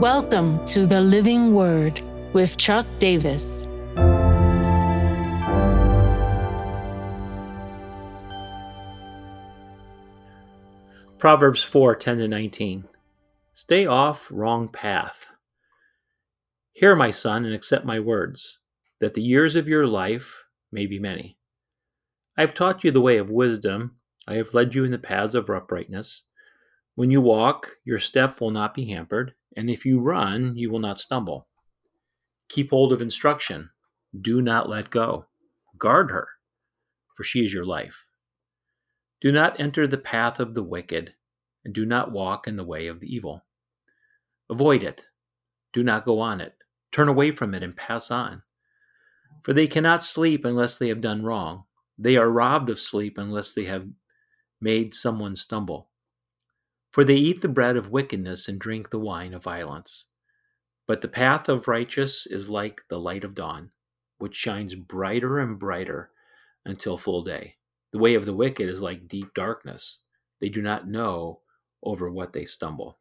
Welcome to the Living Word with Chuck Davis. Proverbs 4 10 to 19. Stay off wrong path. Hear, my son, and accept my words, that the years of your life may be many. I have taught you the way of wisdom, I have led you in the paths of uprightness. When you walk, your step will not be hampered, and if you run, you will not stumble. Keep hold of instruction, do not let go. Guard her, for she is your life. Do not enter the path of the wicked, and do not walk in the way of the evil. Avoid it, do not go on it. Turn away from it and pass on. For they cannot sleep unless they have done wrong. They are robbed of sleep unless they have made someone stumble. For they eat the bread of wickedness and drink the wine of violence. But the path of righteous is like the light of dawn, which shines brighter and brighter until full day. The way of the wicked is like deep darkness. They do not know over what they stumble.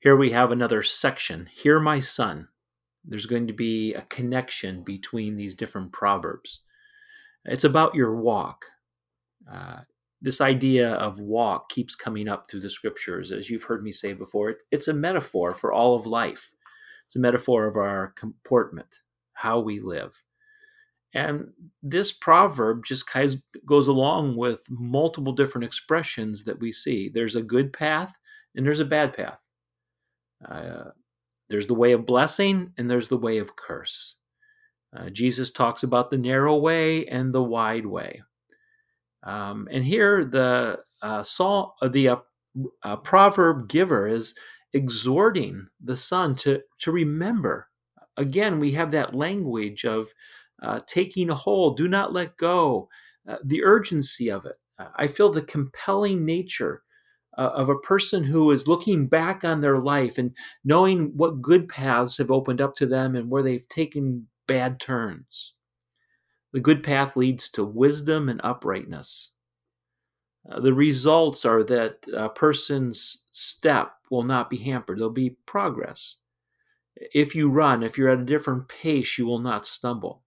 Here we have another section. Hear, my son. There's going to be a connection between these different proverbs. It's about your walk. Uh, this idea of walk keeps coming up through the scriptures, as you've heard me say before. It, it's a metaphor for all of life, it's a metaphor of our comportment, how we live. And this proverb just kind of goes along with multiple different expressions that we see. There's a good path and there's a bad path. Uh, there's the way of blessing and there's the way of curse. Uh, Jesus talks about the narrow way and the wide way. Um, and here the uh, uh, the uh, uh, proverb giver is exhorting the son to to remember. Again, we have that language of uh, taking hold, do not let go, uh, the urgency of it. I feel the compelling nature of a person who is looking back on their life and knowing what good paths have opened up to them and where they've taken bad turns. The good path leads to wisdom and uprightness. Uh, the results are that a person's step will not be hampered, there'll be progress. If you run, if you're at a different pace, you will not stumble.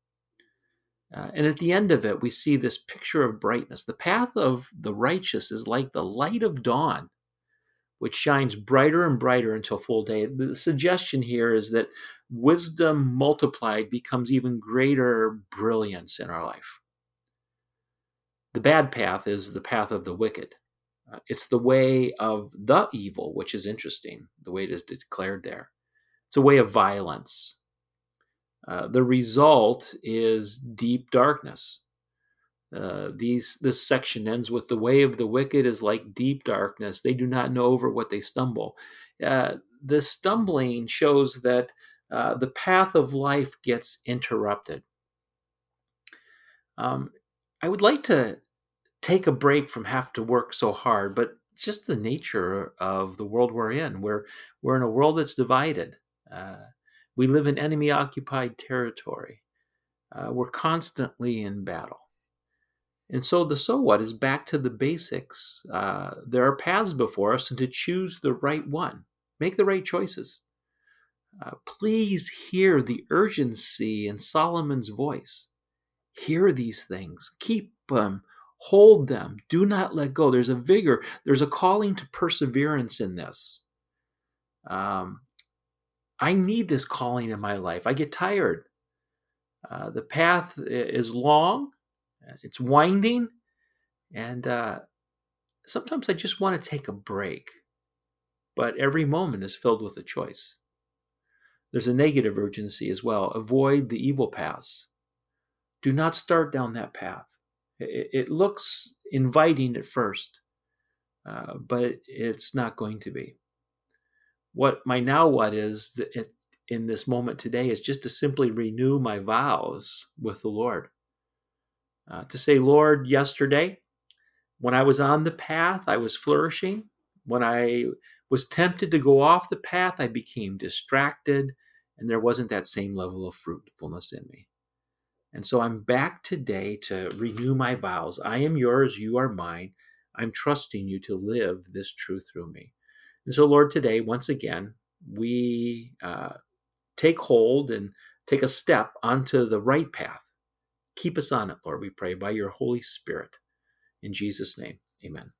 Uh, and at the end of it, we see this picture of brightness. The path of the righteous is like the light of dawn, which shines brighter and brighter until full day. The suggestion here is that wisdom multiplied becomes even greater brilliance in our life. The bad path is the path of the wicked. Uh, it's the way of the evil, which is interesting, the way it is declared there. It's a way of violence, uh, the result is deep darkness. Uh, these this section ends with the way of the wicked is like deep darkness. They do not know over what they stumble. Uh, the stumbling shows that uh, the path of life gets interrupted. Um, I would like to take a break from have to work so hard, but just the nature of the world we're in. We're we're in a world that's divided. Uh, we live in enemy occupied territory. Uh, we're constantly in battle. And so the so what is back to the basics. Uh, there are paths before us, and to choose the right one, make the right choices. Uh, please hear the urgency in Solomon's voice. Hear these things, keep them, hold them, do not let go. There's a vigor, there's a calling to perseverance in this. Um, I need this calling in my life. I get tired. Uh, the path is long, it's winding, and uh, sometimes I just want to take a break. But every moment is filled with a choice. There's a negative urgency as well. Avoid the evil paths. Do not start down that path. It, it looks inviting at first, uh, but it's not going to be what my now what is in this moment today is just to simply renew my vows with the Lord. Uh, to say, Lord, yesterday, when I was on the path, I was flourishing. When I was tempted to go off the path, I became distracted, and there wasn't that same level of fruitfulness in me. And so I'm back today to renew my vows. I am yours, you are mine. I'm trusting you to live this truth through me. And so, Lord, today, once again, we uh, take hold and take a step onto the right path. Keep us on it, Lord, we pray, by your Holy Spirit. In Jesus' name, amen.